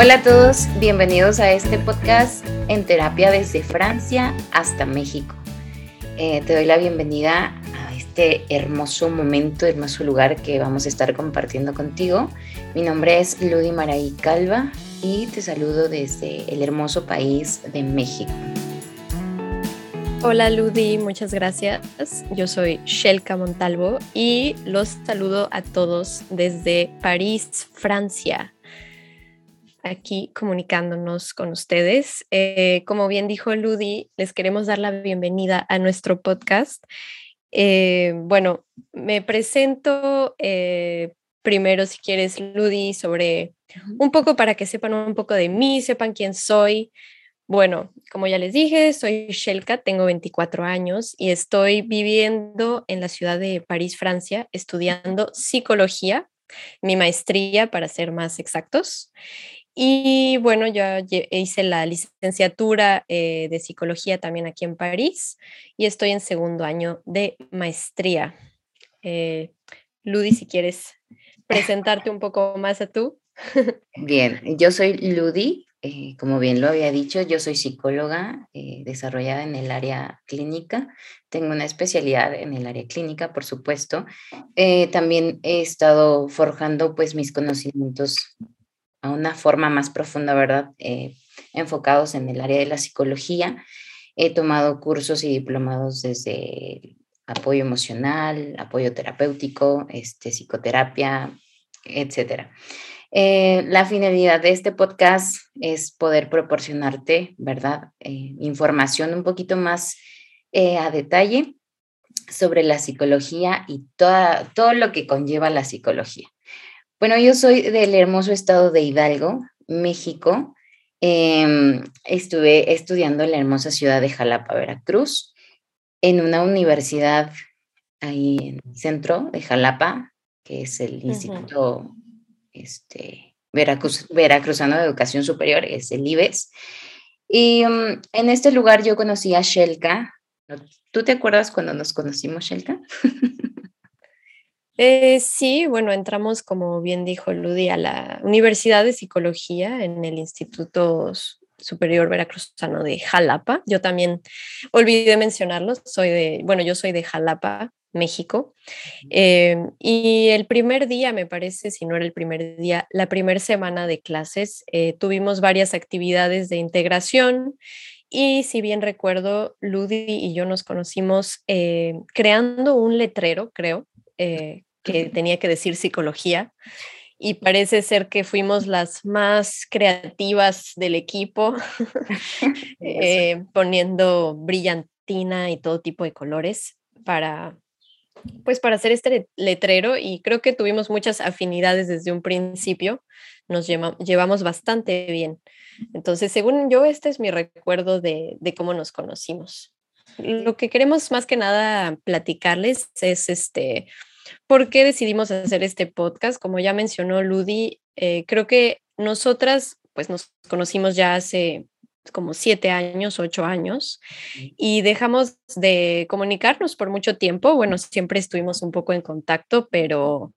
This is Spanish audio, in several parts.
Hola a todos, bienvenidos a este podcast en terapia desde Francia hasta México. Eh, te doy la bienvenida a este hermoso momento, hermoso lugar que vamos a estar compartiendo contigo. Mi nombre es Ludi Maraí Calva y te saludo desde el hermoso país de México. Hola Ludi, muchas gracias. Yo soy Shelka Montalvo y los saludo a todos desde París, Francia. Aquí comunicándonos con ustedes. Eh, como bien dijo Ludi, les queremos dar la bienvenida a nuestro podcast. Eh, bueno, me presento eh, primero, si quieres, Ludi, sobre un poco para que sepan un poco de mí, sepan quién soy. Bueno, como ya les dije, soy Shelka, tengo 24 años y estoy viviendo en la ciudad de París, Francia, estudiando psicología, mi maestría para ser más exactos. Y bueno, yo hice la licenciatura eh, de psicología también aquí en París y estoy en segundo año de maestría. Eh, Ludi, si quieres presentarte un poco más a tú. Bien, yo soy Ludi, eh, como bien lo había dicho, yo soy psicóloga desarrollada en el área clínica. Tengo una especialidad en el área clínica, por supuesto. También he estado forjando pues mis conocimientos a una forma más profunda, ¿verdad? enfocados en el área de la psicología. He tomado cursos y diplomados desde apoyo emocional, apoyo terapéutico, este, psicoterapia, etcétera. Eh, la finalidad de este podcast es poder proporcionarte, ¿verdad? Eh, información un poquito más eh, a detalle sobre la psicología y toda, todo lo que conlleva la psicología. Bueno, yo soy del hermoso estado de Hidalgo, México. Em, estuve estudiando en la hermosa ciudad de Jalapa, Veracruz, en una universidad ahí en el centro de Jalapa, que es el Instituto este, Veracruz, Veracruzano de Educación Superior, es el IBES. Y mm, en este lugar yo conocí a Shelka. ¿Tú te acuerdas cuando nos conocimos, Shelka? Eh, sí, bueno, entramos, como bien dijo Ludi, a la Universidad de Psicología en el Instituto Superior Veracruzano de Jalapa. Yo también olvidé mencionarlo, soy de, bueno, yo soy de Jalapa, México. Em, y el primer día, me parece, si no era el primer día, la primera semana de clases, eh, tuvimos varias actividades de integración y si bien recuerdo, Ludi y yo nos conocimos eh, creando un letrero, creo, eh, que tenía que decir psicología. Y parece ser que fuimos las más creativas del equipo, poniendo brillantina y todo tipo de colores para pues para hacer este letrero y creo que tuvimos muchas afinidades desde un principio, nos llevamos bastante bien. Entonces, según yo, este es mi recuerdo de, de, cómo nos conocimos. Lo que queremos más que nada platicarles es este, por qué decidimos hacer este podcast. Como ya mencionó Ludi, eh, creo que nosotras pues nos conocimos ya hace como siete años, ocho años, y dejamos de comunicarnos por mucho tiempo. Bueno, siempre estuvimos un poco en contacto, pero,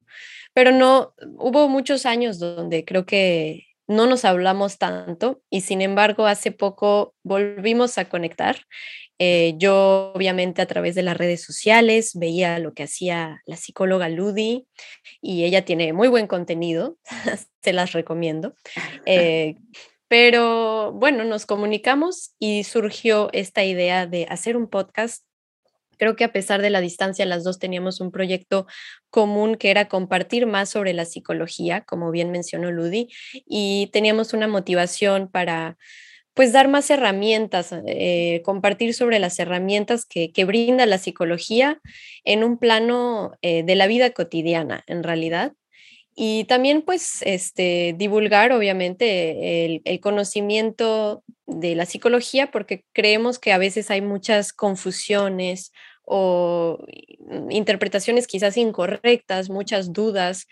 pero no, hubo muchos años donde creo que no nos hablamos tanto y sin embargo hace poco volvimos a conectar. Eh, yo obviamente a través de las redes sociales veía lo que hacía la psicóloga Ludi y ella tiene muy buen contenido, se las recomiendo. Eh, pero bueno, nos comunicamos y surgió esta idea de hacer un podcast. Creo que a pesar de la distancia, las dos teníamos un proyecto común que era compartir más sobre la psicología, como bien mencionó Ludi, y teníamos una motivación para pues dar más herramientas, eh, compartir sobre las herramientas que, que, brinda la psicología en un plano eh, de la vida cotidiana, en realidad. Y también pues este, divulgar obviamente el, el, conocimiento de la psicología porque creemos que a veces hay muchas confusiones o interpretaciones quizás incorrectas, muchas dudas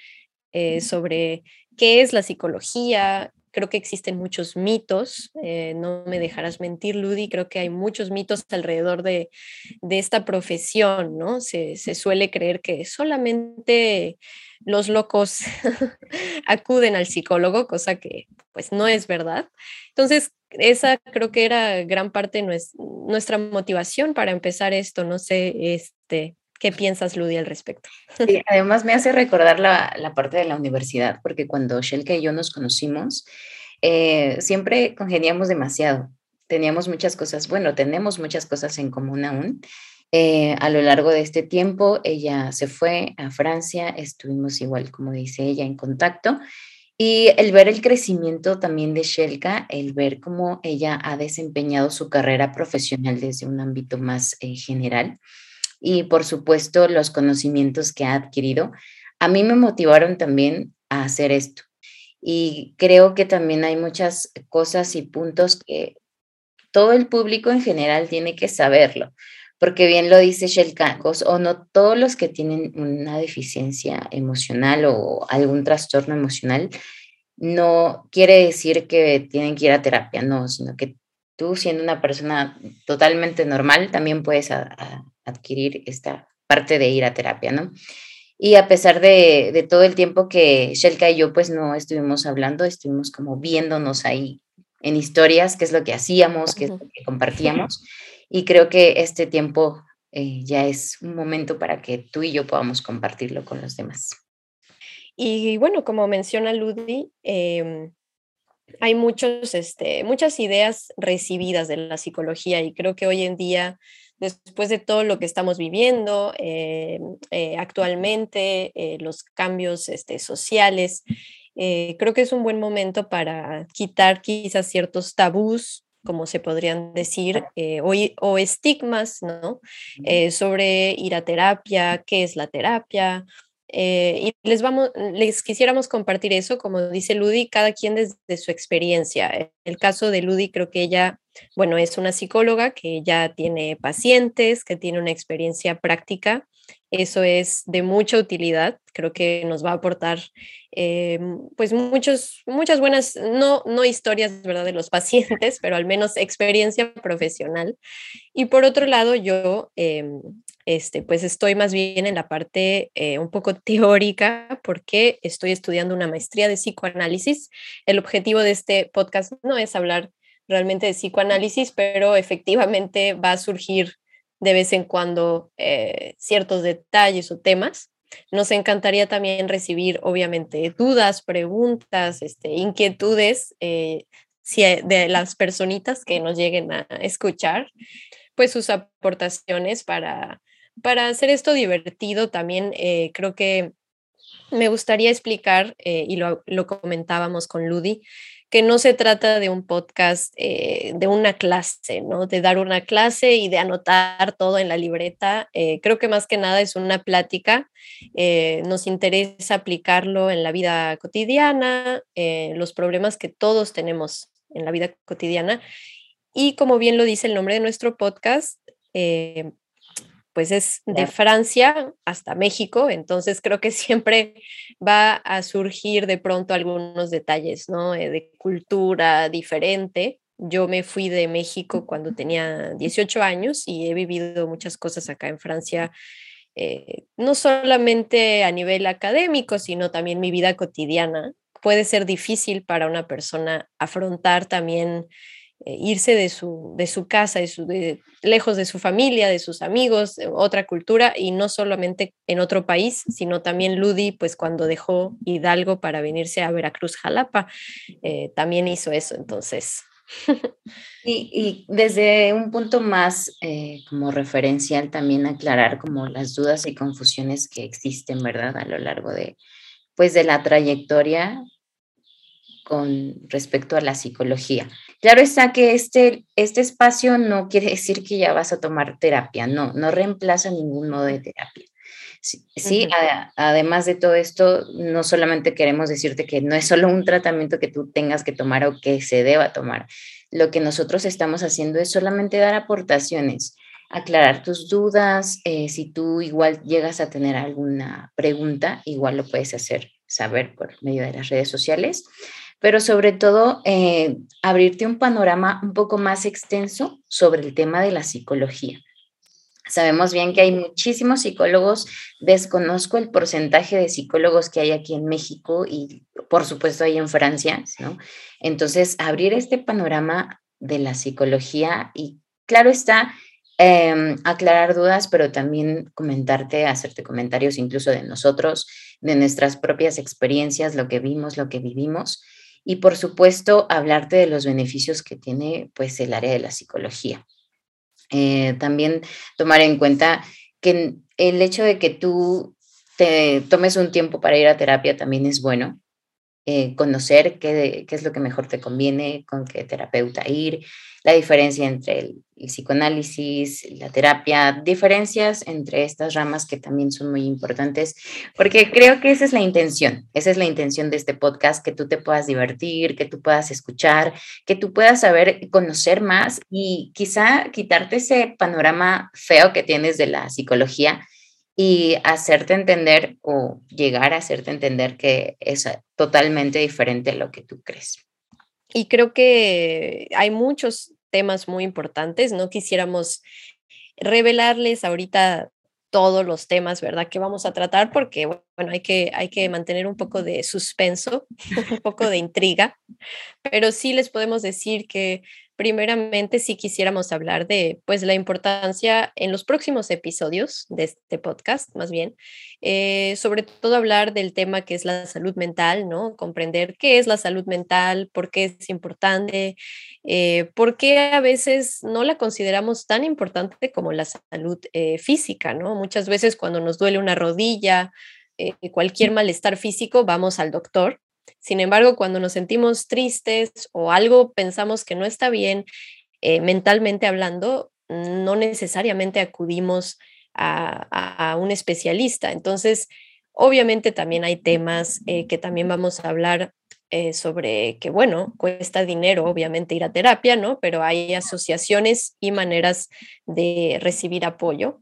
eh, sobre qué es la psicología, creo que existen muchos mitos, eh, no me dejarás mentir, Ludi, creo que hay muchos mitos alrededor de, esta profesión, ¿no? Se, se, suele creer que solamente los locos acuden al psicólogo, cosa que pues no es verdad. Entonces, esa creo que era gran parte de nuestra motivación para empezar esto, no sé, este, ¿Qué piensas, Ludi, al respecto? Sí, además me hace recordar la, la, parte de la universidad, porque cuando Shelke y yo nos conocimos, eh, siempre congeniamos demasiado. Teníamos muchas cosas, bueno, tenemos muchas cosas en común aún. Eh, a lo largo de este tiempo, ella se fue a Francia, estuvimos igual, como dice ella, en contacto. Y el ver el crecimiento también de Shelka, el ver cómo ella ha desempeñado su carrera profesional desde un ámbito más eh, general, y por supuesto los conocimientos que ha adquirido, a mí me motivaron también a hacer esto. Y creo que también hay muchas cosas y puntos que todo el público en general tiene que saberlo, porque bien lo dice Shelkakos, o no todos los que tienen una deficiencia emocional o algún trastorno emocional, no quiere decir que tienen que ir a terapia, no, sino que tú siendo una persona totalmente normal también puedes adquirir esta parte de ir a terapia, ¿no? Y a pesar de, todo el tiempo que Shelka y yo pues no estuvimos hablando, estuvimos como viéndonos ahí en historias, qué es lo que hacíamos, qué es lo que compartíamos. Y creo que este tiempo eh, ya es un momento para que tú y yo podamos compartirlo con los demás. Y bueno, como menciona Ludi, em, hay muchos, este, muchas ideas recibidas de la psicología y creo que hoy en día después de todo lo que estamos viviendo eh, eh, actualmente, eh, los cambios este, sociales, creo que es un buen momento para quitar quizás ciertos tabús como se podrían decir, o, o, estigmas, ¿no? sobre ir a terapia, qué es la terapia, y les, vamos, les quisiéramos compartir eso, como dice Ludi, cada quien desde su experiencia. El caso de Ludi, creo que ella bueno, es una psicóloga que ya tiene pacientes, que tiene una experiencia práctica. Eso es de mucha utilidad. Creo que nos va a aportar eh, pues muchos, muchas buenas, no, no historias ¿verdad? de los pacientes, pero al menos experiencia profesional. Y por otro lado, yo em, este, pues estoy más bien en la parte eh, un poco teórica porque estoy estudiando una maestría de psicoanálisis. El objetivo de este podcast no es hablar realmente de psicoanálisis, pero efectivamente va a surgir de vez en cuando eh, ciertos detalles o temas. Nos encantaría también recibir, obviamente, dudas, preguntas, este, inquietudes eh, si de las personitas que nos lleguen a escuchar, pues sus aportaciones para, para hacer esto divertido. También eh, creo que me gustaría explicar, y lo, lo comentábamos con Ludi, que no se trata de un podcast eh, de una clase, ¿no? De dar una clase y de anotar todo en la libreta. Eh, creo que más que nada es una plática. Eh, nos interesa aplicarlo en la vida cotidiana, los problemas que todos tenemos en la vida cotidiana. Y como bien lo dice el nombre de nuestro podcast, pues es de Francia hasta México, entonces creo que siempre va a surgir de pronto algunos detalles, ¿no? Eh, de cultura diferente. Yo me fui de México cuando tenía 18 años y he vivido muchas cosas acá en Francia, eh, no solamente a nivel académico, sino también mi vida cotidiana. Puede ser difícil para una persona afrontar también irse de su, de su casa, de su, lejos de su familia, de sus amigos, otra cultura y no solamente en otro país, sino también Ludi, pues cuando dejó Hidalgo para venirse a Veracruz, Jalapa, eh, también hizo eso, entonces. y, y, desde un punto más eh, como referencial también aclarar como las dudas y confusiones que existen, ¿verdad? A lo largo de, pues de la trayectoria con respecto a la psicología. Claro está que este, este espacio no quiere decir que ya vas a tomar terapia, no, no reemplaza ningún modo de terapia. Sí, además de todo esto, no solamente queremos decirte que no es solo un tratamiento que tú tengas que tomar o que se deba tomar. Lo que nosotros estamos haciendo es solamente dar aportaciones, aclarar tus dudas. Eh, si tú igual llegas a tener alguna pregunta, igual lo puedes hacer saber por medio de las redes sociales pero sobre todo eh, abrirte un panorama un poco más extenso sobre el tema de la psicología. Sabemos bien que hay muchísimos psicólogos, desconozco el porcentaje de psicólogos que hay aquí en México y por supuesto hay en Francia, ¿no? Entonces, abrir este panorama de la psicología y claro está, em, aclarar dudas, pero también comentarte, hacerte comentarios incluso de nosotros, de nuestras propias experiencias, lo que vimos, lo que vivimos y por supuesto hablarte de los beneficios que tiene pues el área de la psicología. Eh, también tomar en cuenta que el hecho de que tú te tomes un tiempo para ir a terapia también es bueno. Eh, conocer qué, qué, es lo que mejor te conviene, con qué terapeuta ir, la diferencia entre el, psicoanálisis, la terapia, diferencias entre estas ramas que también son muy importantes, porque creo que esa es la intención, esa es la intención de este podcast, que tú te puedas divertir, que tú puedas escuchar, que tú puedas saber, conocer más y quizá quitarte ese panorama feo que tienes de la psicología y hacerte entender o llegar a hacerte entender que es totalmente diferente a lo que tú crees. Y creo que hay muchos temas muy importantes. No quisiéramos revelarles ahorita todos los temas, ¿verdad? Que vamos a tratar porque, bueno, hay que, hay que mantener un poco de suspenso, un poco de intriga, pero sí les podemos decir que primeramente si quisiéramos hablar de pues la importancia en los próximos episodios de este podcast, más bien, eh, sobre todo hablar del tema que es la salud mental, ¿no? Comprender qué es la salud mental, por qué es importante, eh, por qué a veces no la consideramos tan importante como la salud eh, física, ¿no? Muchas veces cuando nos duele una rodilla, cualquier malestar físico, vamos al doctor sin embargo, cuando nos sentimos tristes o algo pensamos que no está bien eh, mentalmente hablando, no necesariamente acudimos a, un especialista. Entonces, obviamente también hay temas eh, que también vamos a hablar eh, sobre que, bueno, cuesta dinero, obviamente, ir a terapia, ¿no? Pero hay asociaciones y maneras de recibir apoyo.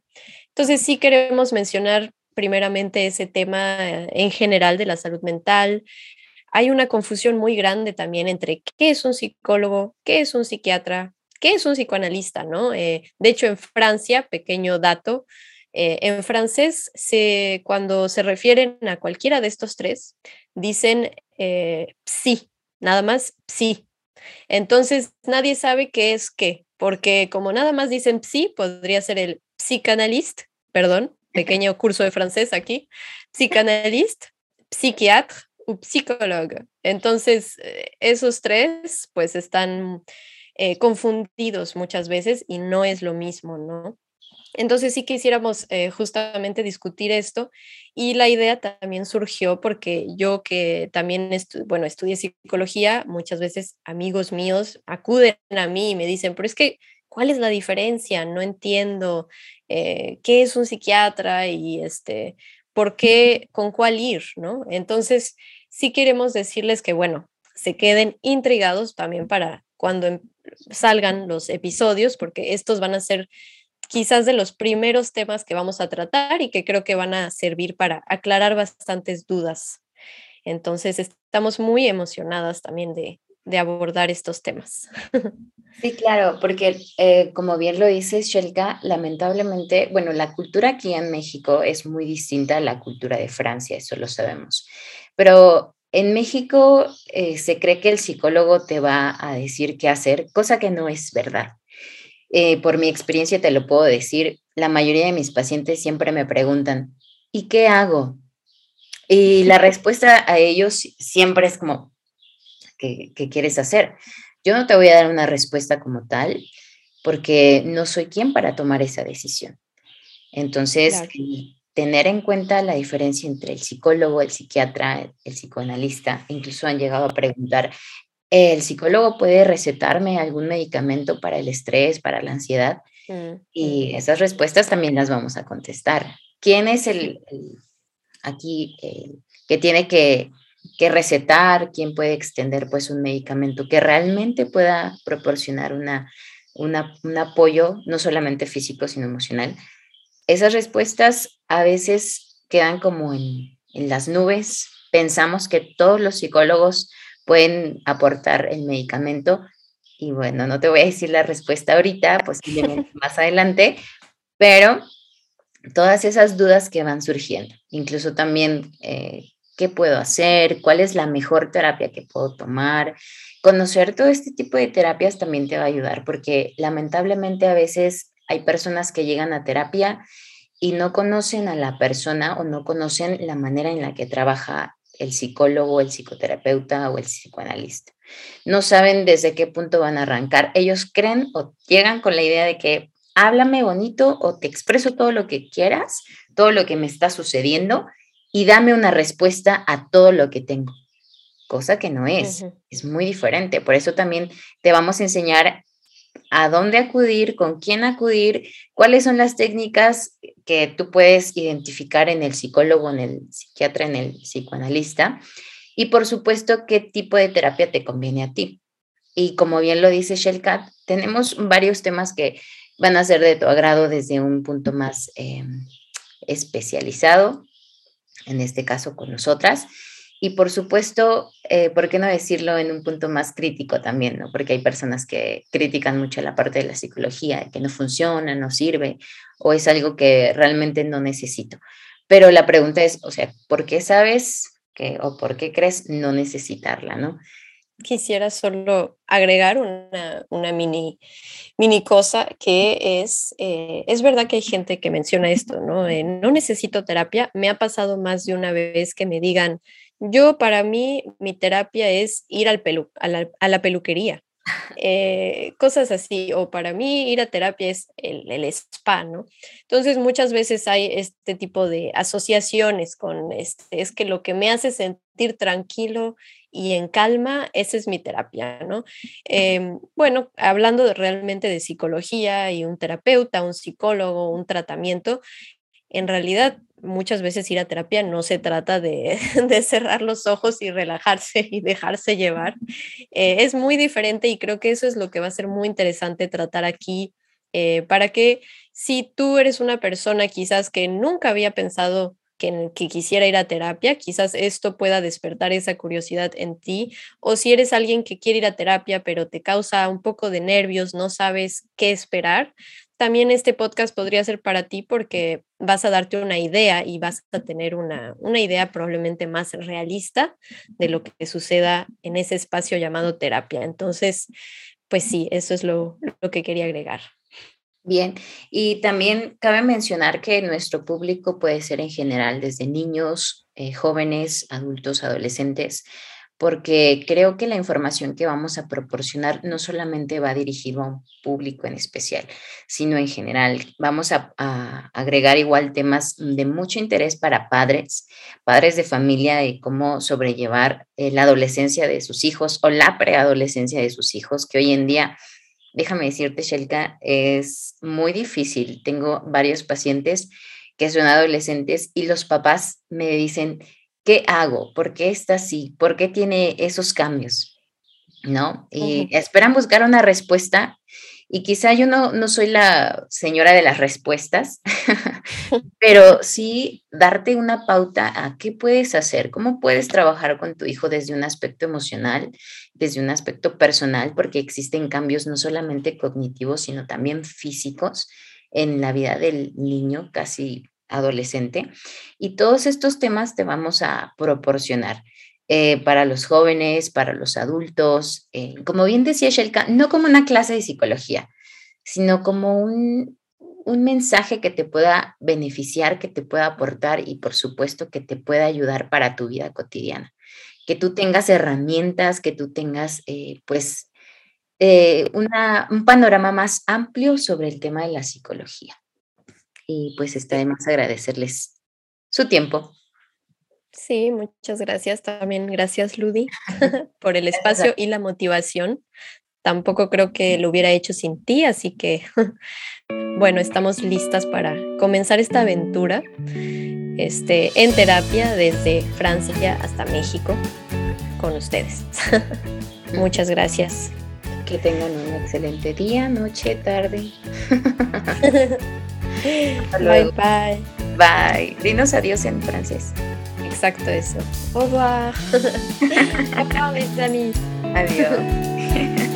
Entonces, sí queremos mencionar primeramente ese tema en general de la salud mental, hay una confusión muy grande también entre qué es un psicólogo, qué es un psiquiatra, qué es un psicoanalista, ¿no? Eh, de hecho, en Francia, pequeño dato, eh, en francés, se, cuando se refieren a cualquiera de estos tres, dicen eh, psi, nada más psi. Entonces, nadie sabe qué es qué, porque como nada más dicen psi, podría ser el psicanalista, perdón, pequeño curso de francés aquí, psicanalista, psiquiatra psicólogo. Entonces, eh, esos tres pues están eh, confundidos muchas veces y no es lo mismo, ¿no? Entonces sí quisiéramos eh, justamente discutir esto y la idea también surgió porque yo que también, bueno, estudié psicología, muchas veces amigos míos acuden a mí y me dicen, pero es que, ¿cuál es la diferencia? No entiendo qué es un psiquiatra y este, por qué, con cuál ir, ¿no? Entonces, sí queremos decirles que, bueno, se queden intrigados también para cuando em, salgan los episodios, porque estos van a ser quizás de los primeros temas que vamos a tratar y que creo que van a servir para aclarar bastantes dudas. Entonces, estamos muy emocionadas también de, abordar estos temas. Sí, claro, porque eh, como bien lo dices, Shelka, lamentablemente, bueno, la cultura aquí en México es muy distinta a la cultura de Francia, eso lo sabemos. Pero en México eh, se cree que el psicólogo te va a decir qué hacer, cosa que no es verdad. Eh, por mi experiencia te lo puedo decir, la mayoría de mis pacientes siempre me preguntan, ¿y qué hago? Y la respuesta a ellos siempre es como, ¿qué, quieres hacer? Yo no te voy a dar una respuesta como tal, porque no soy quien para tomar esa decisión. Entonces, tener en cuenta la diferencia entre el psicólogo, el psiquiatra, el psicoanalista. Incluso han llegado a preguntar, ¿el psicólogo puede recetarme algún medicamento para el estrés, para la ansiedad? Mm, y esas respuestas también las vamos a contestar. ¿Quién es el, aquí que tiene que, que, recetar? ¿Quién puede extender pues un medicamento que realmente pueda proporcionar una, una, un apoyo no solamente físico, sino emocional? Esas respuestas a veces quedan como en, las nubes. Pensamos que todos los psicólogos pueden aportar el medicamento. Y bueno, no te voy a decir la respuesta ahorita, posiblemente más adelante, pero todas esas dudas que van surgiendo, incluso también eh, qué puedo hacer, cuál es la mejor terapia que puedo tomar. Conocer todo este tipo de terapias también te va a ayudar porque lamentablemente a veces hay personas que llegan a terapia y no conocen a la persona o no conocen la manera en la que trabaja el psicólogo, el psicoterapeuta o el psicoanalista. No saben desde qué punto van a arrancar. Ellos creen o llegan con la idea de que háblame bonito o te expreso todo lo que quieras, todo lo que me está sucediendo y dame una respuesta a todo lo que tengo. Cosa que no es, es muy diferente. Por eso también te vamos a enseñar a dónde acudir, con quién acudir, cuáles son las técnicas que tú puedes identificar en el psicólogo, en el psiquiatra, en el psicoanalista y por supuesto qué tipo de terapia te conviene a ti. Y como bien lo dice Shellcat, tenemos varios temas que van a ser de tu agrado desde un punto más eh, especializado, en este caso con nosotras, y por supuesto, eh, ¿por qué no decirlo en un punto más crítico también? ¿no? Porque hay personas que critican mucho la parte de la psicología, que no funciona, no sirve, o es algo que realmente no necesito. Pero la pregunta es, o sea, ¿por qué sabes que, o por qué crees no necesitarla? ¿no? Quisiera solo agregar una, una mini, mini cosa que es, eh, es verdad que hay gente que menciona esto, ¿no? no necesito terapia. Me ha pasado más de una vez que me digan, yo, para mí, mi terapia es ir al pelu a, la, peluquería. Eh, cosas así, o para mí ir a terapia es el, el, spa, ¿no? Entonces muchas veces hay este tipo de asociaciones con este, es que lo que me hace sentir tranquilo y en calma, esa es mi terapia, ¿no? Em, bueno, hablando realmente de psicología y un terapeuta, un psicólogo, un tratamiento, en realidad muchas veces ir a terapia no se trata de, cerrar los ojos y relajarse y dejarse llevar. Eh, es muy diferente y creo que eso es lo que va a ser muy interesante tratar aquí eh, para que si tú eres una persona quizás que nunca había pensado que, que, quisiera ir a terapia, quizás esto pueda despertar esa curiosidad en ti, o si eres alguien que quiere ir a terapia pero te causa un poco de nervios, no sabes qué esperar, también este podcast podría ser para ti porque vas a darte una idea y vas a tener una, idea probablemente más realista de lo que suceda en ese espacio llamado terapia. Entonces, pues sí, eso es lo, que quería agregar. Bien, y también cabe mencionar que nuestro público puede ser en general desde niños, eh, jóvenes, adultos, adolescentes porque creo que la información que vamos a proporcionar no solamente va dirigido a un público en especial, sino en general. Vamos a, agregar igual temas de mucho interés para padres, padres de familia y cómo sobrellevar eh, la adolescencia de sus hijos o la preadolescencia de sus hijos, que hoy en día, déjame decirte, Shelka, es muy difícil. Tengo varios pacientes que son adolescentes y los papás me dicen, ¿qué hago? ¿Por qué está así? ¿Por qué tiene esos cambios? ¿No? Y esperan buscar una respuesta y quizá yo no, no soy la señora de las respuestas, pero sí darte una pauta a qué puedes hacer, cómo puedes trabajar con tu hijo desde un aspecto emocional, desde un aspecto personal, porque existen cambios no solamente cognitivos, sino también físicos en la vida del niño, casi adolescente. Y todos estos temas te vamos a proporcionar eh, para los jóvenes, para los adultos, eh, como bien decía Shelka, no como una clase de psicología, sino como un, un mensaje que te pueda beneficiar, que te pueda aportar y por supuesto que te pueda ayudar para tu vida cotidiana. Que tú tengas herramientas, que tú tengas eh, pues una, un panorama más amplio sobre el tema de la psicología y pues está de más agradecerles su tiempo. Sí, muchas gracias. También gracias, Ludi, por el espacio y la motivación. Tampoco creo que lo hubiera hecho sin ti, así que, bueno, estamos listas para comenzar esta aventura este, en terapia desde Francia hasta México con ustedes. Muchas gracias. Que tengan un excelente día, noche, tarde. Bye bye. Bye. Dinos adiós en francés. Exacto eso. Au revoir. Au revoir, les amis. Adiós.